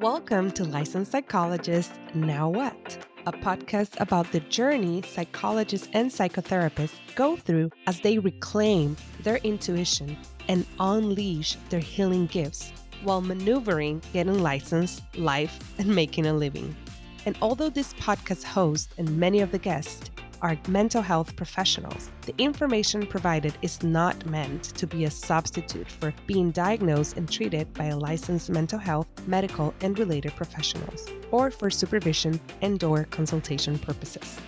Welcome to Licensed Psychologist Now What? A podcast about the journey psychologists and psychotherapists go through as they reclaim their intuition and unleash their healing gifts while maneuvering getting licensed, life, and making a living. And although this podcast host and many of the guests are mental health professionals. The information provided is not meant to be a substitute for being diagnosed and treated by a licensed mental health, medical, and related professionals, or for supervision and or consultation purposes.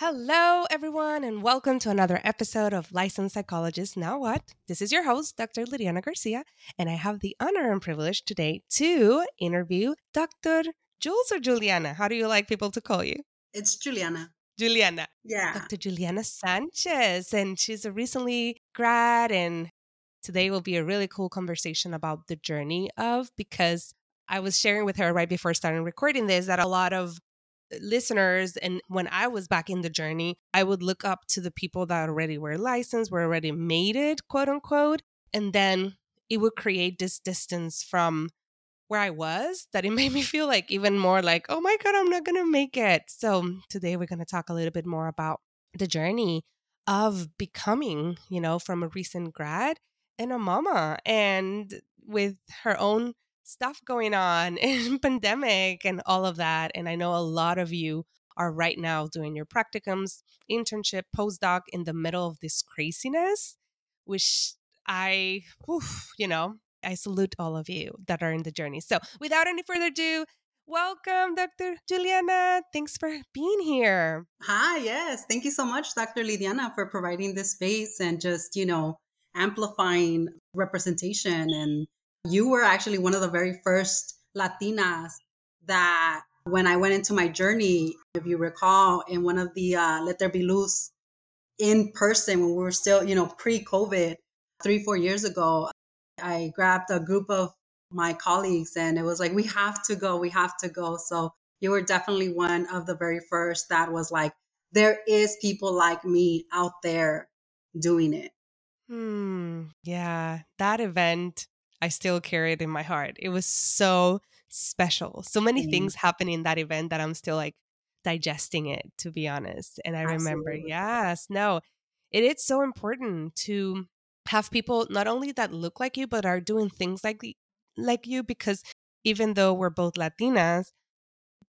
Hello, everyone, and welcome to another episode of Licensed Psychologist Now What? This is your host, Dr. Liliana Garcia, and I have the honor and privilege today to interview Dr. Jules or Juliana? How do you like people to call you? It's Juliana. Juliana. Yeah. Dr. Juliana Sanchez. And she's a recently grad. And today will be a really cool conversation about the journey of, because I was sharing with her right before starting recording this that a lot of listeners and when I was back in the journey, I would look up to the people that already were licensed, were already made it, quote unquote. And then it would create this distance from where I was that it made me feel like even more like, oh my God, I'm not going to make it. So mm, today we're going to talk a little bit more about the journey of becoming, you know, from a recent grad and a mama and with her own stuff going on and pandemic and all of that. And I know a lot of you are right now doing your practicums, internship, postdoc in the middle of this craziness, which I, you know, I salute all of you that are in the journey. So, without any further ado, welcome, Dr. Juliana. Thanks for being here. Hi, yes. Thank you so much, Dr. Liliana, for providing this space and just, you know, amplifying representation. And you were actually one of the very first Latinas that when I went into my journey, if you recall, in one of the uh, Let There Be Loose in person when we were still, you know, pre COVID, three, four years ago, I grabbed a group of my colleagues and it was like, we have to go, we have to go. So you were definitely one of the very first that was like, there is people like me out there doing it. Hmm. Yeah. That event, I still carry it in my heart. It was so special. So many mm. things happen in that event that I'm still like digesting it, to be honest. And I Absolutely. remember, yes, no, it is so important to have people not only that look like you but are doing things like like you because even though we're both Latinas,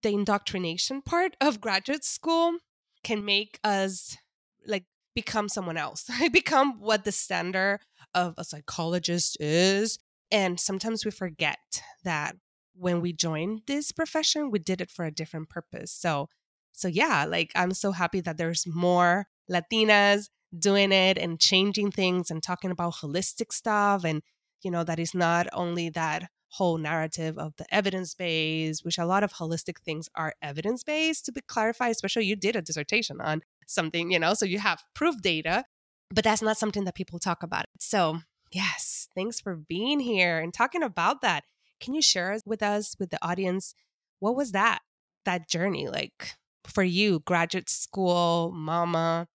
the indoctrination part of graduate school can make us like become someone else. become what the standard of a psychologist is. And sometimes we forget that when we joined this profession, we did it for a different purpose. So so yeah, like I'm so happy that there's more Latinas doing it and changing things and talking about holistic stuff and you know that is not only that whole narrative of the evidence base which a lot of holistic things are evidence based to be clarified especially you did a dissertation on something you know so you have proof data but that's not something that people talk about. So yes thanks for being here and talking about that. Can you share with us with the audience what was that that journey like for you graduate school mama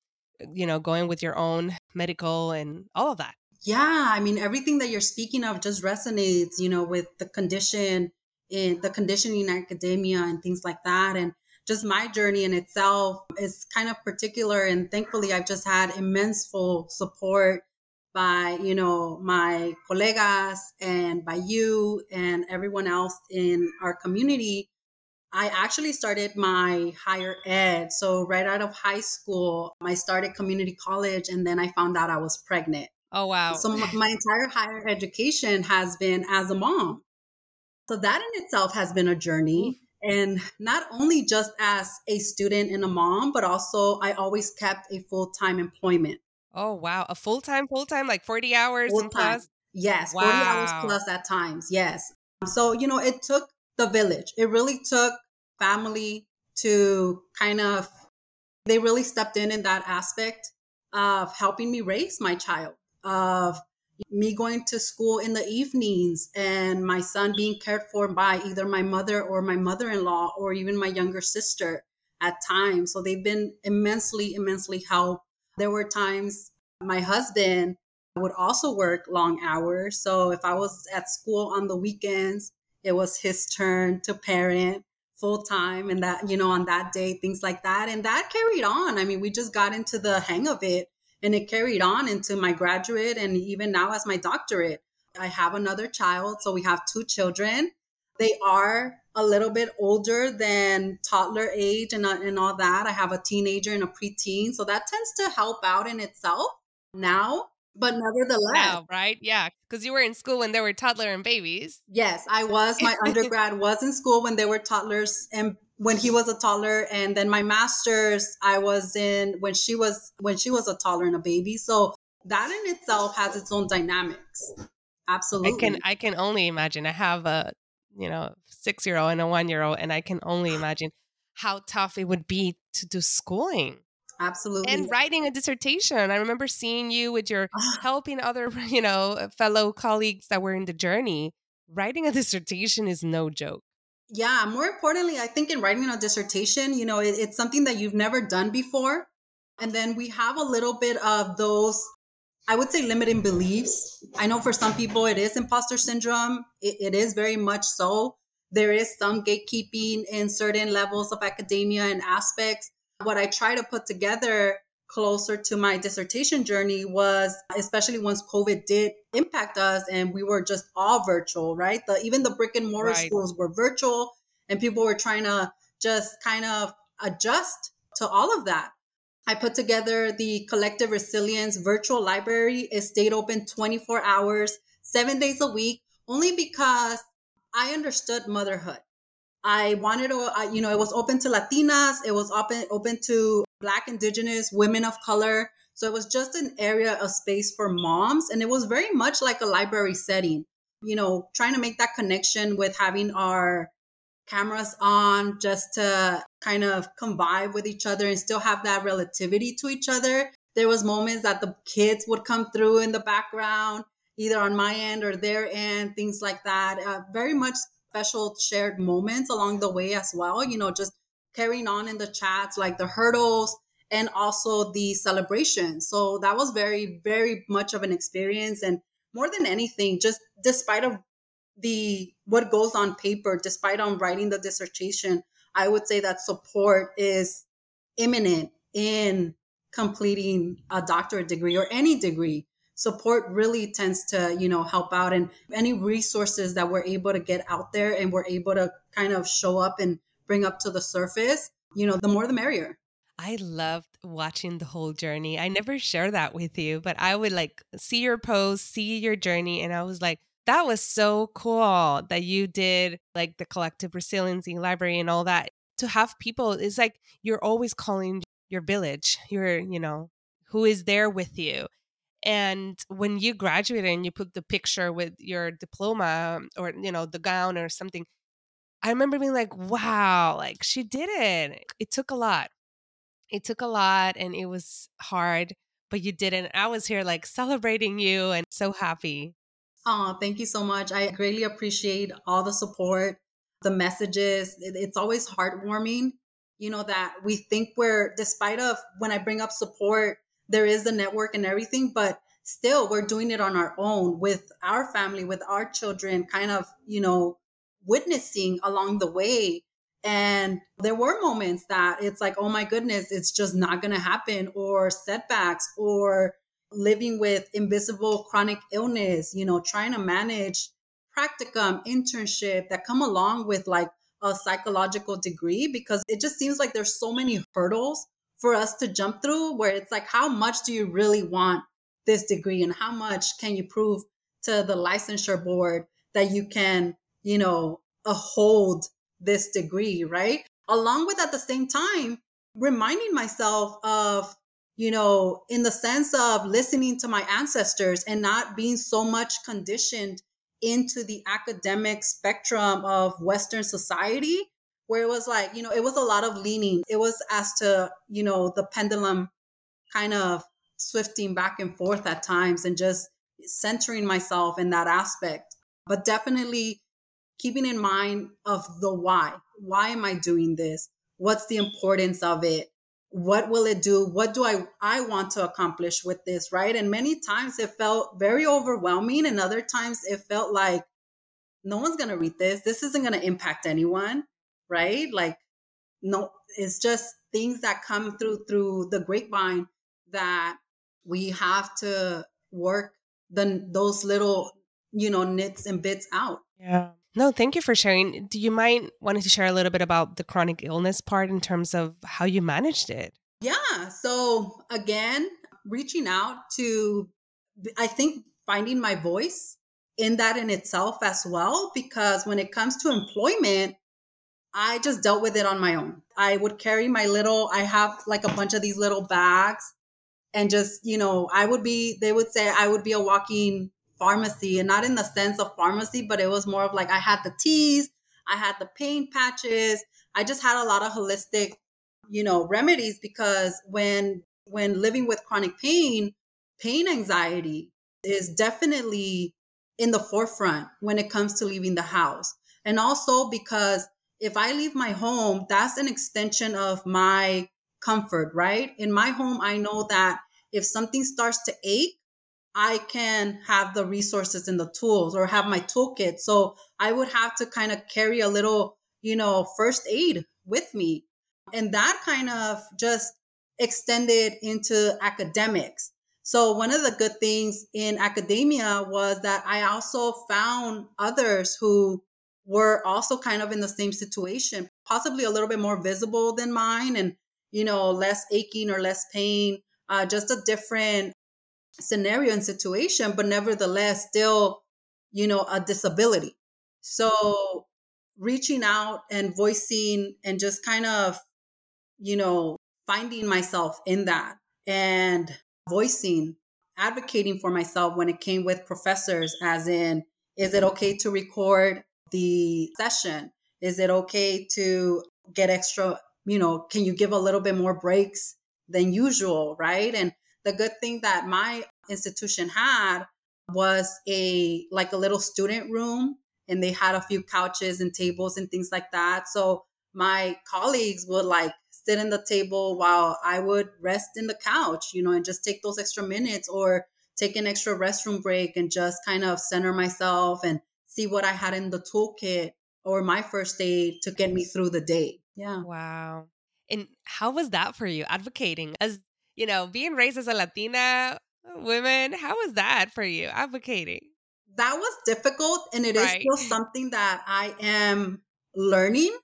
you know, going with your own medical and all of that. Yeah, I mean, everything that you're speaking of just resonates, you know, with the condition in the conditioning academia and things like that. And just my journey in itself is kind of particular. And thankfully, I've just had immense full support by, you know, my colegas and by you and everyone else in our community I actually started my higher ed. So, right out of high school, I started community college and then I found out I was pregnant. Oh, wow. So, my, entire higher education has been as a mom. So, that in itself has been a journey. Mm-hmm. And not only just as a student and a mom, but also I always kept a full time employment. Oh, wow. A full time, full time, like 40 hours full-time. plus? Yes, wow. 40 hours plus at times. Yes. So, you know, it took the village. It really took family to kind of they really stepped in in that aspect of helping me raise my child of me going to school in the evenings and my son being cared for by either my mother or my mother-in-law or even my younger sister at times so they've been immensely immensely helped there were times my husband would also work long hours. So if I was at school on the weekends, it was his turn to parent full time and that, you know, on that day, things like that. And that carried on. I mean, we just got into the hang of it and it carried on into my graduate and even now as my doctorate. I have another child. So we have two children. They are a little bit older than toddler age and, uh, and all that. I have a teenager and a preteen. So that tends to help out in itself now. But nevertheless. Wow, right? Yeah. Because you were in school when they were toddler and babies. Yes, I was. My undergrad was in school when they were toddlers and when he was a toddler. And then my master's, I was in when she was when she was a toddler and a baby. So that in itself has its own dynamics. Absolutely. I can I can only imagine. I have a you know six year old and a one year old, and I can only imagine how tough it would be to do schooling. Absolutely. And writing a dissertation. I remember seeing you with your ah. helping other, you know, uh, fellow colleagues that were in the journey. Writing a dissertation is no joke. Yeah, more importantly, I think in writing a dissertation, you know, it, it's something that you've never done before. And then we have a little bit of those I would say limiting beliefs. I know for some people it is imposter syndrome. It, it is very much so. There is some gatekeeping in certain levels of academia and aspects. What I try to put together closer to my dissertation journey was especially once COVID did impact us and we were just all virtual, right? The even the brick and mortar right. schools were virtual and people were trying to just kind of adjust to all of that. I put together the Collective Resilience virtual library. It stayed open 24 hours, seven days a week, only because I understood motherhood. I wanted to, you know, it was open to Latinas, it was open open to Black, Indigenous, women of color. So it was just an area of space for moms, and it was very much like a library setting. You know, trying to make that connection with having our cameras on just to kind of convive with each other and still have that relativity to each other. There was moments that the kids would come through in the background, either on my end or their end, things like that. Uh, very much special shared moments along the way as well. You know, just carrying on in the chats, like the hurdles and also the celebration. So that was very, very much of an experience. And more than anything, just despite of the what goes on paper despite on writing the dissertation i would say that support is imminent in completing a doctorate degree or any degree support really tends to you know help out. And any resources that we're able to get out there and we're able to kind of show up and bring up to the surface you know the more the merrier. I loved watching the whole journey. I never share that with you, but I would like see your post, see your journey, and I was like, that was so cool that you did like the collective resiliency library and all that. To have people it's like you're always calling your village your you know who is there with you and when you graduated and you put the picture with your diploma or you know the gown or something i remember being like wow like she did it it took a lot it took a lot and it was hard but you did it i was here like celebrating you and so happy Oh, thank you so much. I greatly appreciate all the support, the messages. It's always heartwarming, you know, that we think we're, despite of when I bring up support, there is the network and everything, but still we're doing it on our own with our family, with our children, kind of, you know, witnessing along the way. And there were moments that it's like, oh my goodness, it's just not going to happen, or setbacks, or living with invisible chronic illness, you know, trying to manage practicum, internship that come along with like a psychological degree because it just seems like there's so many hurdles for us to jump through where it's like how much do you really want this degree and how much can you prove to the licensure board that you can, you know, hold this degree, right? Along with at the same time reminding myself of you know, in the sense of listening to my ancestors and not being so much conditioned into the academic spectrum of Western society, where it was like, you know, it was a lot of leaning. It was as to, you know, the pendulum kind of swifting back and forth at times and just centering myself in that aspect. But definitely keeping in mind of the why. Why am I doing this? What's the importance of it? what will it do what do i i want to accomplish with this right and many times it felt very overwhelming and other times it felt like no one's going to read this this isn't going to impact anyone right? Like no it's just things that come through through the grapevine that we have to work the those little you know nits and bits out. Yeah. No thank you for sharing. Do you mind wanting to share a little bit about the chronic illness part in terms of how you managed it? Yeah. So again reaching out to i think finding my voice in that in itself as well because when it comes to employment I just dealt with it on my own. I would carry my little, I have like a bunch of these little bags and just, you know, I would be, they would say I would be a walking pharmacy and not in the sense of pharmacy, but it was more of like I had the teas, I had the pain patches. I just had a lot of holistic, you know, remedies because when, when living with chronic pain, pain anxiety is definitely in the forefront when it comes to leaving the house. And also because if I leave my home, that's an extension of my comfort, right? In my home, I know that if something starts to ache, I can have the resources and the tools or have my toolkit. So I would have to kind of carry a little, you know, first aid with me. And that kind of just extended into academics. So one of the good things in academia was that I also found others who were also kind of in the same situation, possibly a little bit more visible than mine and, you know, less aching or less pain, uh, just a different scenario and situation, but nevertheless, still, you know, a disability. So reaching out and voicing and just kind of, you know, finding myself in that and voicing, advocating for myself when it came with professors, as in, is it okay to record the session? Is it okay to get extra, you know, can you give a little bit more breaks than usual, right? And the good thing that my institution had was a like a little student room and they had a few couches and tables and things like that. So my colleagues would like sit in the table while I would rest in the couch, you know, and just take those extra minutes or take an extra restroom break and just kind of center myself and see what I had in the toolkit or my first aid to get me through the day. Yeah. Wow. And how was that for you advocating as, you know, being raised as a Latina woman? How was that for you advocating? That was difficult and it right. is still something that I am learning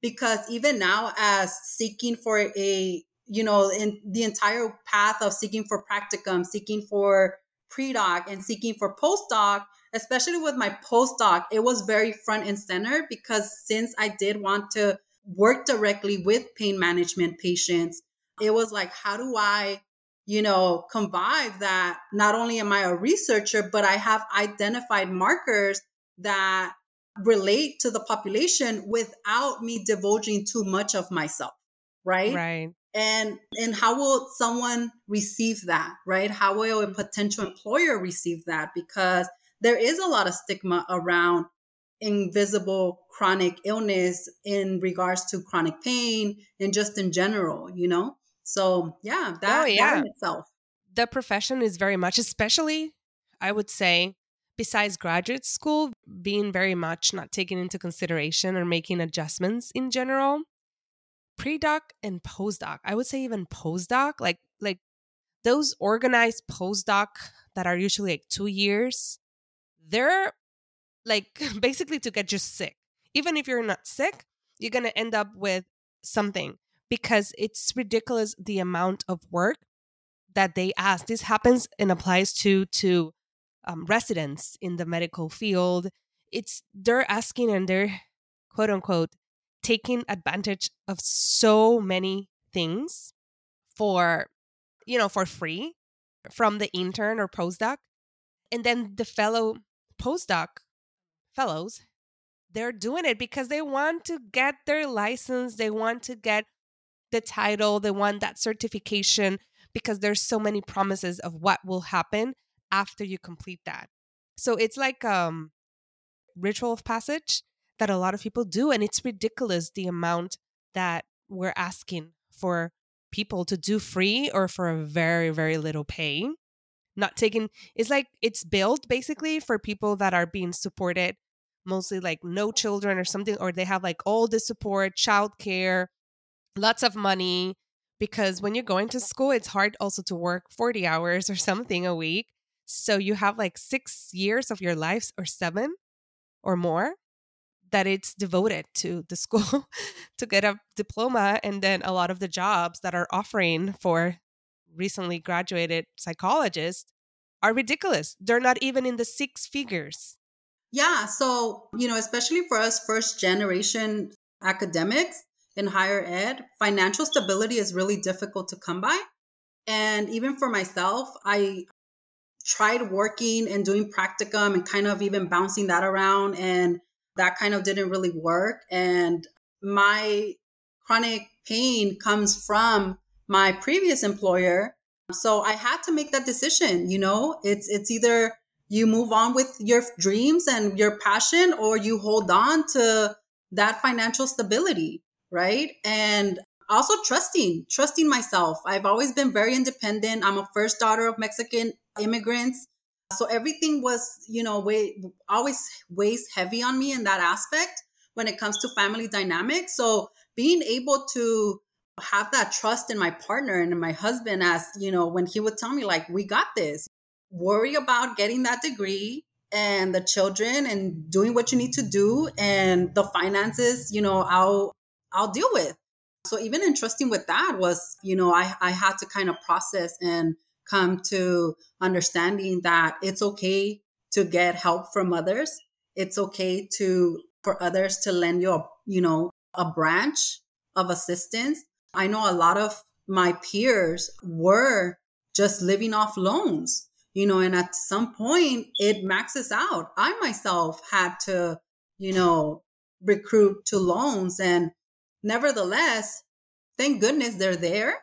because even now as seeking for a you know in the entire path of seeking for practicum seeking for pre-doc and seeking for postdoc especially with my postdoc, it was very front and center because since I did want to work directly with pain management patients, it was like, how do I, you know, combine that? Not only am I a researcher, but I have identified markers that relate to the population without me divulging too much of myself. Right. Right. And and how will someone receive that? Right? How will a potential employer receive that? Because there is a lot of stigma around invisible chronic illness in regards to chronic pain and just in general, you know? So yeah, oh, that, oh, yeah. that itself. The profession is very much, especially I would say, besides graduate school, being very much not taken into consideration or making adjustments in general. Pre-doc and postdoc, I would say even postdoc, like like those organized postdoc that are usually like two years they're like basically to get you sick. Even if you're not sick, you're going to end up with something because it's ridiculous the amount of work that they ask. This happens and applies to to um, residents in the medical field. It's they're asking and they're quote unquote taking advantage of so many things for you know for free from the intern or postdoc and then the fellow postdoc fellows, they're doing it because they want to get their license, they want to get the title, they want that certification because there's so many promises of what will happen after you complete that. So it's like um ritual of passage that a lot of people do and it's ridiculous the amount that we're asking for people to do free or for a very, very little pay. Not taking, it's like it's built basically for people that are being supported, mostly like no children or something, or they have like all the support, childcare, lots of money. Because when you're going to school, it's hard also to work 40 hours or something a week. So you have like six years of your life or seven or more that it's devoted to the school to get a diploma and then a lot of the jobs that are offering for recently graduated psychologists are ridiculous. They're not even in the six figures. Yeah so you know especially for us first generation academics in higher ed financial stability is really difficult to come by. And even for myself i tried working and doing practicum and kind of even bouncing that around and that kind of didn't really work. And my chronic pain comes from my previous employer. So i had to make that decision you know? It's it's either you move on with your dreams and your passion or you hold on to that financial stability right? And also trusting trusting myself. I've always been very independent. I'm a first daughter of mexican immigrants. So everything was, you know, way, always weighs heavy on me in that aspect when it comes to family dynamics. So being able to have that trust in my partner and in my husband as, you know, when he would tell me like, we got this, worry about getting that degree and the children and doing what you need to do and the finances, you know, I'll, I'll deal with. So even entrusting with that was, you know, I, I had to kind of process and come to understanding that it's okay to get help from others. It's okay to for others to lend you a, you know, a branch of assistance. I know a lot of my peers were just living off loans, you know, and at some point it maxes out. I myself had to, you know, recruit to loans and nevertheless, thank goodness they're there,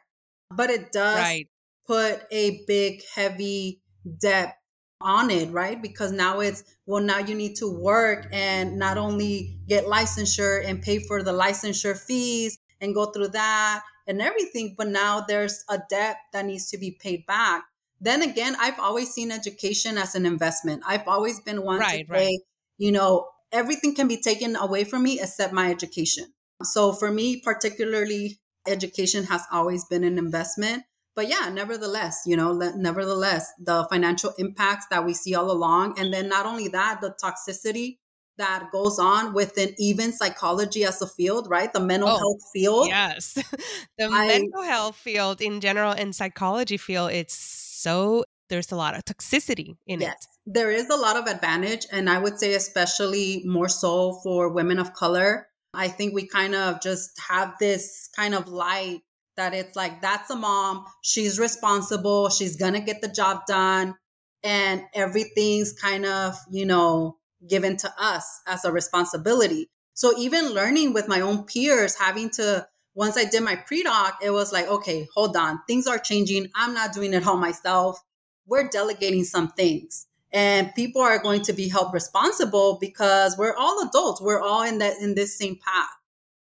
but it does right put a big, heavy debt on it, right? Because now it's, well, now you need to work and not only get licensure and pay for the licensure fees and go through that and everything, but now there's a debt that needs to be paid back. Then again, I've always seen education as an investment. I've always been one right, to say, right. you know, everything can be taken away from me except my education. So for me, particularly, education has always been an investment but yeah nevertheless you know nevertheless the financial impacts that we see all along and then not only that the toxicity that goes on within even psychology as a field right? The mental oh, health field. yes. The I, mental health field in general and psychology field it's so there's a lot of toxicity in yes, it there is a lot of advantage and i would say especially more so for women of color. I think we kind of just have this kind of light that it's like that's a mom. She's responsible. She's gonna get the job done. And everything's kind of you know given to us as a responsibility. So even learning with my own peers having to once i did my pre-doc it was like okay hold on things are changing. I'm not doing it all myself. We're delegating some things. And people are going to be held responsible because we're all adults. We're all in that in this same path.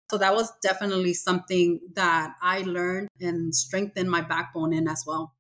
So that was definitely something that I learned and strengthened my backbone in as well.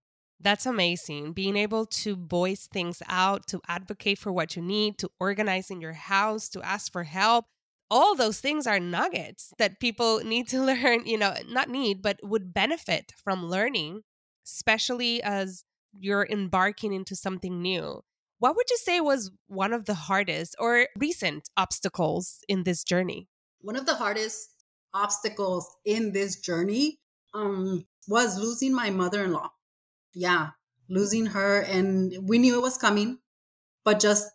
That's amazing. Being able to voice things out, to advocate for what you need, to organize in your house, to ask for help. All those things are nuggets that people need to learn, you know, not need, but would benefit from learning, especially as you're embarking into something new. What would you say was one of the hardest or recent obstacles in this journey? One of the hardest obstacles in this journey um, was losing my mother in law. Yeah, losing her. And we knew it was coming, but just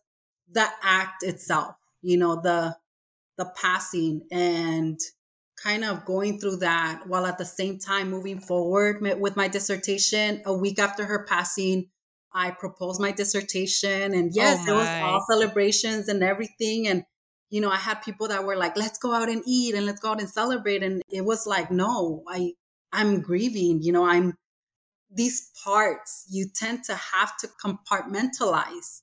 the act itself, you know, the the passing and kind of going through that while at the same time moving forward with my dissertation a week after her passing i proposed my dissertation and oh yes oh it was all celebrations and everything and you know, I had people that were like, let's go out and eat and let's go out and celebrate. And it was like, no, I, I'm grieving, you know, I'm these parts you tend to have to compartmentalize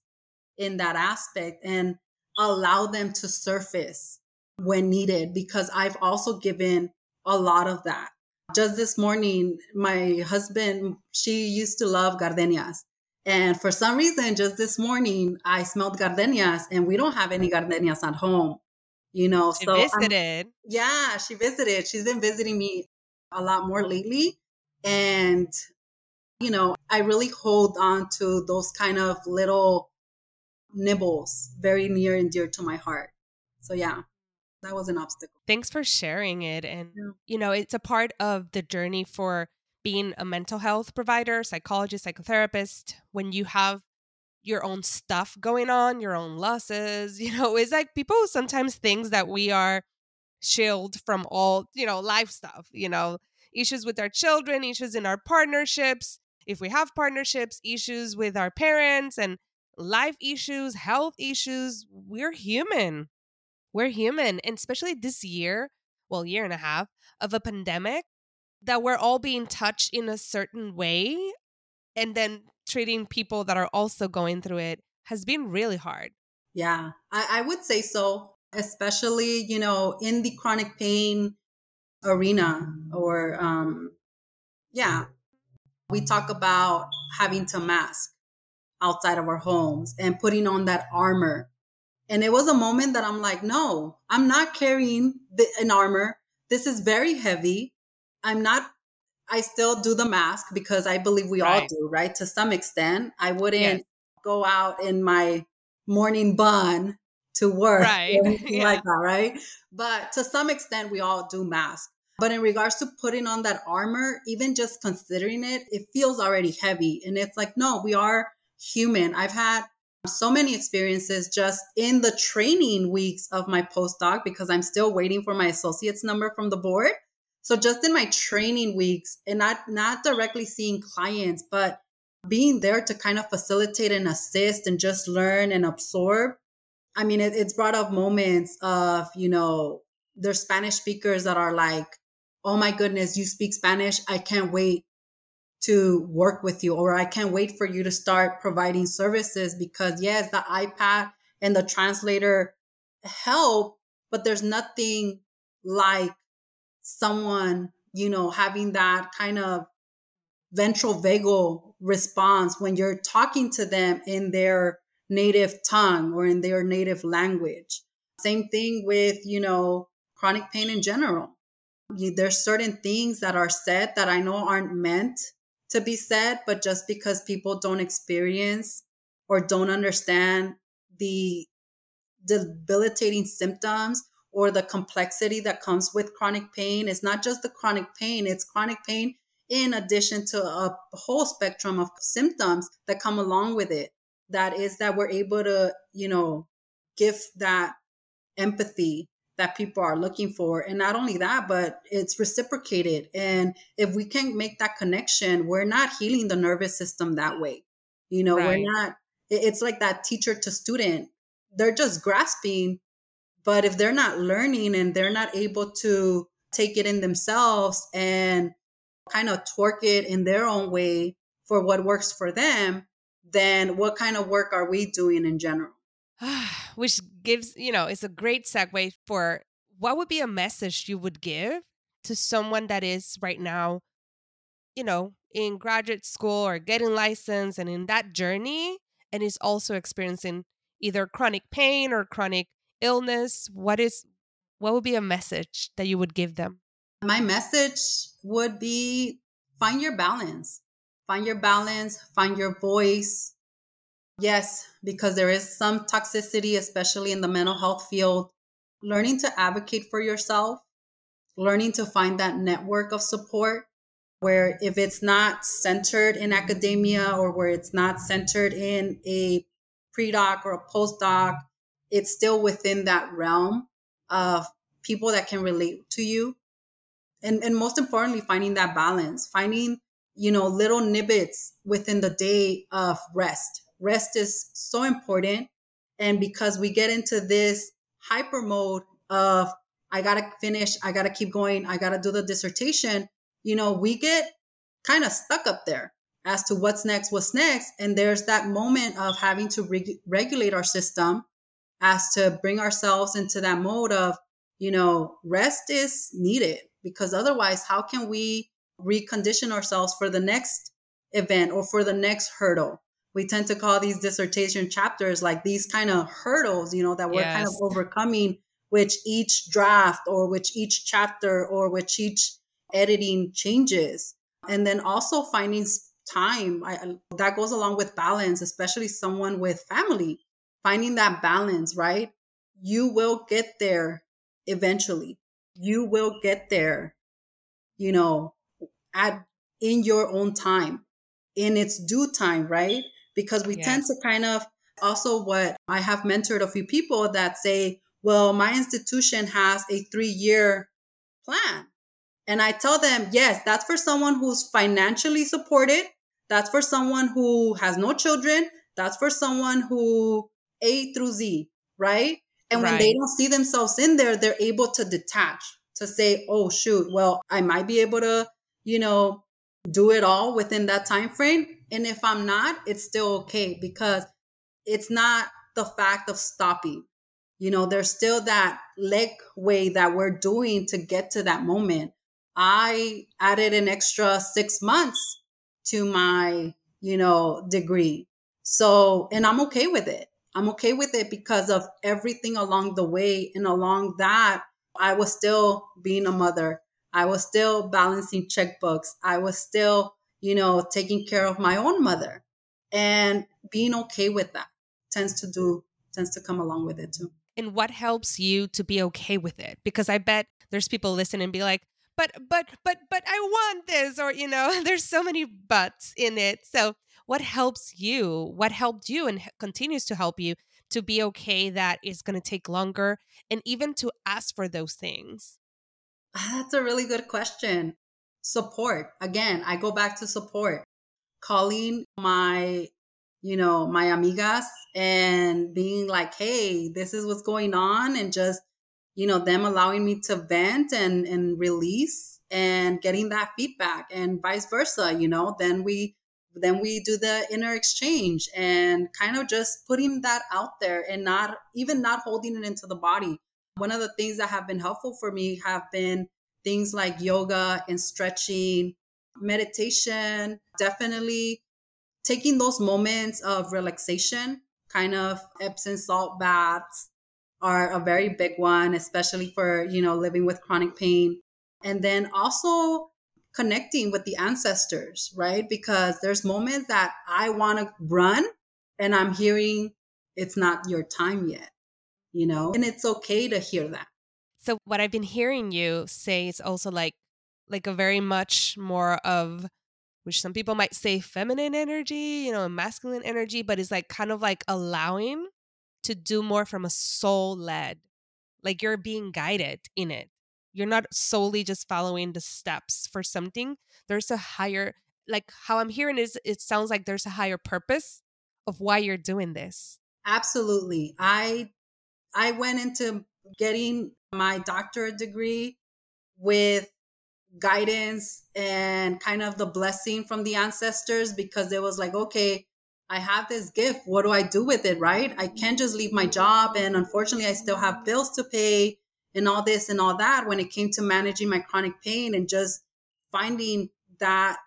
in that aspect and allow them to surface when needed because I've also given a lot of that. just this morning, my husband, she used to love gardenias. And for some reason, just this morning, I smelled gardenias, and we don't have any gardenias at home. You know, She so I'm- visited. yeah, she visited. She's been visiting me a lot more lately. And, you know, I really hold on to those kind of little nibbles very near and dear to my heart. So, yeah, that was an obstacle. Thanks for sharing it. And, Yeah. you know, it's a part of the journey for being a mental health provider, psychologist, psychotherapist. When you have your own stuff going on, your own losses, you know, it's like people sometimes think that we are shielded from all, you know, life stuff, you know, issues with our children, issues in our partnerships. If we have partnerships, issues with our parents and life issues, health issues, we're human. We're human and especially this year well year and a half of a pandemic that we're all being touched in a certain way and then treating people that are also going through it has been really hard. Yeah, I, I would say so, especially, you know, in the chronic pain arena or, um, yeah, we talk about having to mask outside of our homes and putting on that armor. And it was a moment that I'm like, no, I'm not carrying the, an armor. This is very heavy. I'm not, I still do the mask because I believe we all do, right? To some extent. I wouldn't Yes. go out in my morning bun to work Right. Yeah. like that, right? But to some extent, we all do mask. But in regards to putting on that armor, even just considering it, it feels already heavy. And it's like, no, we are human. I've had so many experiences just in the training weeks of my postdoc because I'm still waiting for my associate's number from the board. So just in my training weeks and not not directly seeing clients, but being there to kind of facilitate and assist and just learn and absorb. I mean, it, it's brought up moments of, you know, there's Spanish speakers that are like, oh my goodness, you speak Spanish. I can't wait to work with you, or I can't wait for you to start providing services because, yes, the iPad and the translator help, but there's nothing like someone, you know, having that kind of ventral vagal response when you're talking to them in their native tongue or in their native language. Same thing with, you know, chronic pain in general. There's certain things that are said that I know aren't meant to be said, but just because people don't experience or don't understand the debilitating symptoms or the complexity that comes with chronic pain, it's not just the chronic pain, it's chronic pain in addition to a whole spectrum of symptoms that come along with it. That is that we're able to, you know, give that empathy that people are looking for. And not only that, but it's reciprocated. And if we can't make that connection, we're not healing the nervous system that way. You know, Right. we're not, it's like that teacher to student. They're just grasping, but if they're not learning and they're not able to take it in themselves and kind of twerk it in their own way for what works for them, then what kind of work are we doing in general? which gives you know is a great segue for what would be a message you would give to someone that is right now you know in graduate school or getting licensed and in that journey and is also experiencing either chronic pain or chronic illness what is what would be a message that you would give them My message would be find your balance. Find your balance, find your voice. Yes, because there is some toxicity, especially in the mental health field. Learning to advocate for yourself, learning to find that network of support where if it's not centered in academia or where it's not centered in a pre-doc or a postdoc, it's still within that realm of people that can relate to you and and most importantly finding that balance finding you know little nibbits within the day of rest rest is so important. And because we get into this hyper mode of i gotta finish i gotta keep going i gotta do the dissertation you know we get kind of stuck up there as to what's next what's next. And there's that moment of having to reg- regulate our system as to bring ourselves into that mode of you know rest is needed. Because otherwise, how can we recondition ourselves for the next event or for the next hurdle? We tend to call these dissertation chapters like these kind of hurdles, you know, that we're yes. kind of overcoming, which each draft or which each chapter or which each editing changes. And then also finding time I, that goes along with balance, especially someone with family, finding that balance, right? You will get there eventually. You will get there, you know, at in your own time, in its due time, right? Because we yes. tend to kind of also what I have mentored a few people that say, well, my institution has a three year plan. And I tell them, yes, that's for someone who's financially supported. That's for someone who has no children. That's for someone who A through Z, right? And right. when they don't see themselves in there, they're able to detach to say, oh, shoot, well, I might be able to, you know, do it all within that time frame. And if I'm not, it's still okay because it's not the fact of stopping. You know, there's still that leg way that we're doing to get to that moment. I added an extra six months to my, you know, degree. So, and I'm okay with it. I'm okay with it because of everything along the way. And along that, I was still being a mother. I was still balancing checkbooks. I was still, you know, taking care of my own mother and being okay with that tends to do, tends to come along with it too. And what helps you to be okay with it? Because I bet there's people listening and be like, but but but but I want this or you know there's so many buts in it. So what helps you? What helped you and continues to help you to be okay that is going to take longer and even to ask for those things? Ah, that's a really good question. Support. Again, I go back to support. Calling my, you know, my amigas and being like, hey, this is what's going on, and just you know them allowing me to vent and and release and getting that feedback and vice versa you know then we then we do the inner exchange and kind of just putting that out there and not even not holding it into the body one of the things that have been helpful for me have been things like yoga and stretching meditation definitely taking those moments of relaxation kind of epsom salt baths are a very big one, especially for, you know, living with chronic pain. And then also connecting with the ancestors, right? Because there's moments that I want to run and I'm hearing it's not your time yet, you know, and it's okay to hear that. So what I've been hearing you say is also like like a very much more of which some people might say feminine energy, you know, masculine energy, but it's like kind of like allowing to do more from a soul led, like you're being guided in it. You're not solely just following the steps for something. There's a higher, like how I'm hearing is it sounds like there's a higher purpose of why you're doing this. Absolutely. I I went into getting my doctorate degree with guidance and kind of the blessing from the ancestors because it was like okay I have this gift. What do I do with it? Right? I can't just leave my job. And unfortunately, I still have bills to pay and all this and all that when it came to managing my chronic pain and just finding that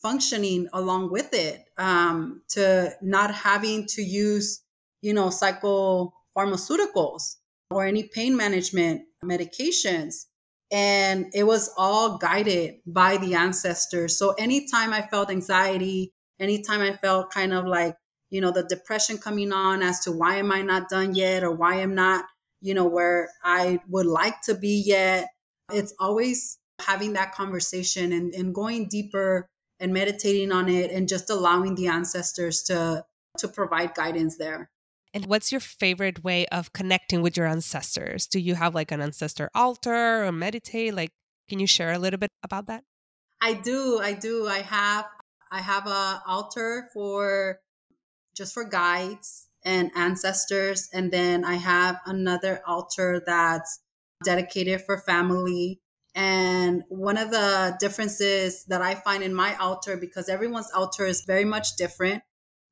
functioning along with it um, to not having to use, you know, psychopharmaceuticals or any pain management medications. And it was all guided by the ancestors. So anytime I felt anxiety, anytime I felt kind of like, you know, the depression coming on as to why am I not done yet or why I'm not, you know, where I would like to be yet, it's always having that conversation and, and going deeper and meditating on it and just allowing the ancestors to to provide guidance there. And what's your favorite way of connecting with your ancestors? Do you have like an ancestor altar or meditate? Like, can you share a little bit about that? I do. I do. I have I have a altar for just for guides and ancestors, and then I have another altar that's dedicated for family. And one of the differences that I find in my altar, because everyone's altar is very much different.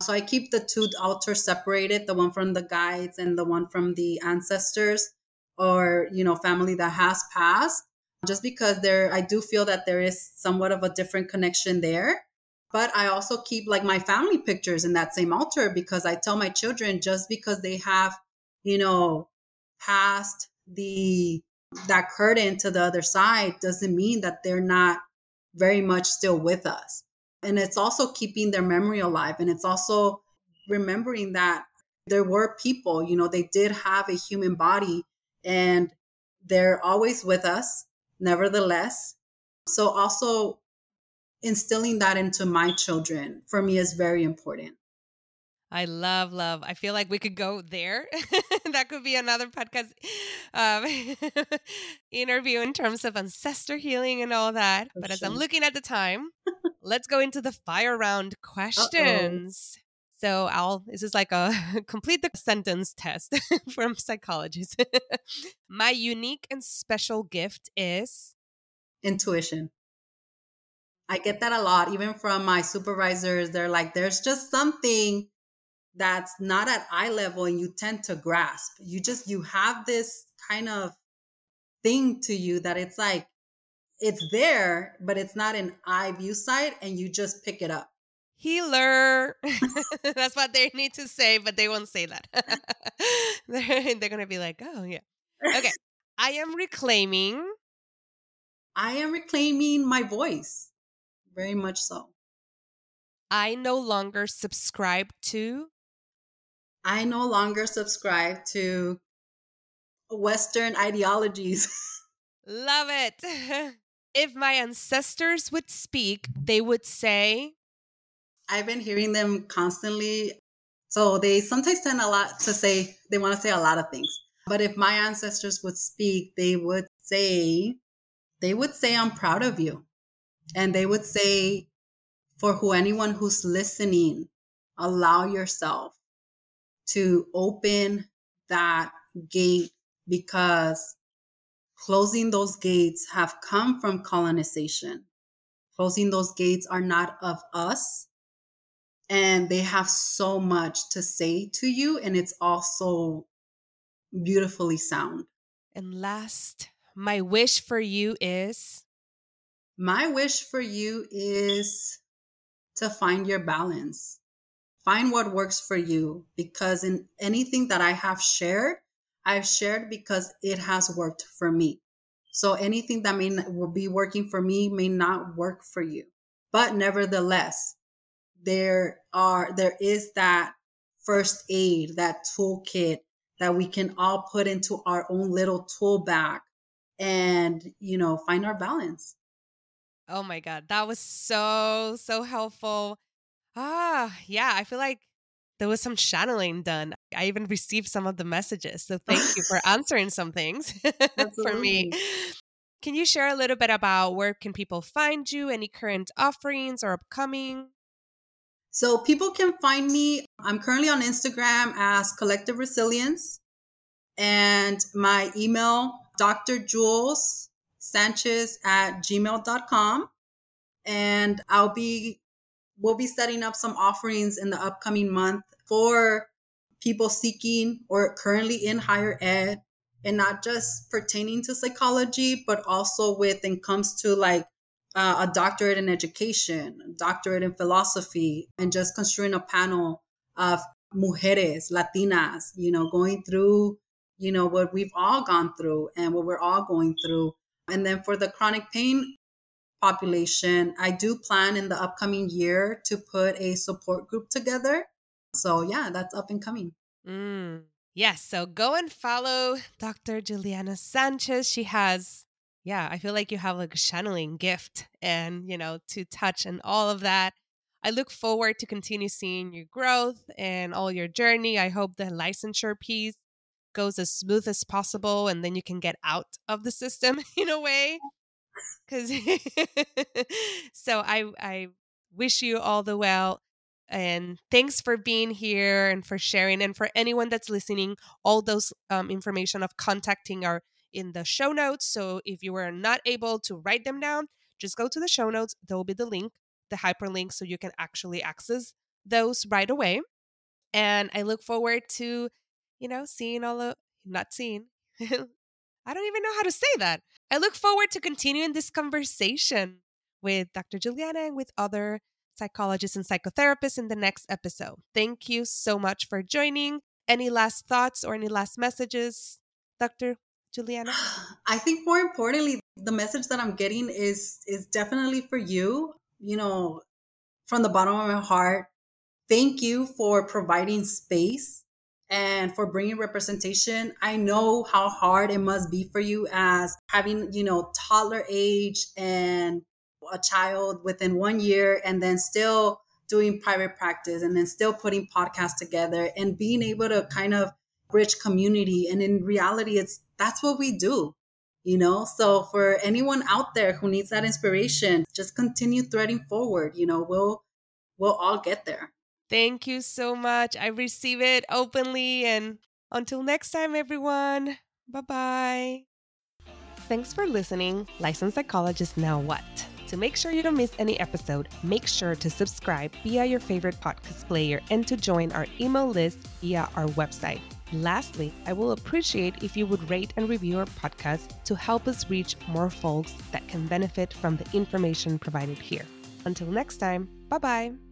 So I keep the two altars separated, the one from the guides and the one from the ancestors or, you know, family that has passed. just because there, I do feel that there is somewhat of a different connection there. But I also keep like my family pictures in that same altar because I tell my children just because they have, you know, passed the that curtain to the other side doesn't mean that they're not very much still with us. And it's also keeping their memory alive. And it's also remembering that there were people, you know, they did have a human body and they're always with us, nevertheless. So also instilling that into my children for me is very important. I love, love. I feel like we could go there. that could be another podcast um, interview in terms of ancestor healing and all that. For but sure. as I'm looking at the time, let's go into the fire round questions. Uh-oh. So I'll this is like a complete the sentence test from psychologists. My unique and special gift is intuition. I get that a lot, even from my supervisors. They're like, there's just something that's not at eye level and you tend to grasp. You just, you have this kind of thing to you that it's like, it's there, but it's not an eye view sight and you just pick it up healer. That's what they need to say, but they won't say that. they're, they're going to be like, oh, yeah. Okay. I am reclaiming. I am reclaiming my voice. Very much so. I no longer subscribe to. I no longer subscribe to Western ideologies. Love it. If my ancestors would speak, they would say, I've been hearing them constantly. So they sometimes tend a lot to say, they want to say a lot of things. But if my ancestors would speak, they would say, they would say, I'm proud of you. And they would say, for who anyone who's listening, allow yourself to open that gate because closing those gates have come from colonization. Closing those gates are not of us, and they have so much to say to you and it's also beautifully sound. And last my wish for you is? My wish for you is to find your balance. Find what works for you because in anything that i have shared i've shared because it has worked for me so anything that may be working for me may not work for you but nevertheless there are there is that first aid, that toolkit that we can all put into our own little tool bag and you know find our balance. Oh my god, that was so so helpful. Ah, yeah, I feel like there was some channeling done. I even received some of the messages. So thank you for answering some things for me. Can you share a little bit about where can people find you? Any current offerings or upcoming? So people can find me. I'm currently on Instagram as Collective Resilience. And my email, Dr. Jules Sanchez at gmail.com. And I'll be, we'll be setting up some offerings in the upcoming month for people seeking or currently in higher ed and not just pertaining to psychology, but also with and comes to like uh, a doctorate in education, doctorate in philosophy, and just construing a panel of mujeres, Latinas, you know, going through, you know, what we've all gone through and what we're all going through. And then for the chronic pain population, I do plan in the upcoming year to put a support group together. So, yeah, that's up and coming. Mm. Yes. So go and follow Dr. Juliana Sanchez. She has yeah, I feel like you have like a channeling gift and, you know, to touch and all of that. I look forward to continue seeing your growth and all your journey. I hope the licensure piece goes as smooth as possible and then you can get out of the system in a way. Cuz so I I wish you all the well and thanks for being here and for sharing and for anyone that's listening all those um, information of contacting are in the show notes. So if you were not able to write them down, just go to the show notes. There will be the link, the hyperlink, so you can actually access those right away. And I look forward to, you know, seeing all of, not seeing, I don't even know how to say that. I look forward to continuing this conversation with Dr. Juliana and with other psychologists and psychotherapists in the next episode. Thank you so much for joining. Any last thoughts or any last messages, Dr. Juliana? I think more importantly, the message that I'm getting is is definitely for you. You know, from the bottom of my heart, thank you for providing space and for bringing representation. I know how hard it must be for you as having, you know, toddler age and a child within one year and then still doing private practice and then still putting podcasts together and being able to kind of bridge community. And in reality, it's that's what we do, you know? So for anyone out there who needs that inspiration, just continue threading forward. You know, we'll we'll all get there. Thank you so much. I receive it openly. And until next time, everyone, bye bye. Thanks for listening. Licensed Psychologist Now What? To make sure you don't miss any episode, make sure to subscribe via your favorite podcast player and to join our email list via our website. Lastly, I will appreciate if you would rate and review our podcast to help us reach more folks that can benefit from the information provided here. Until next time, bye bye.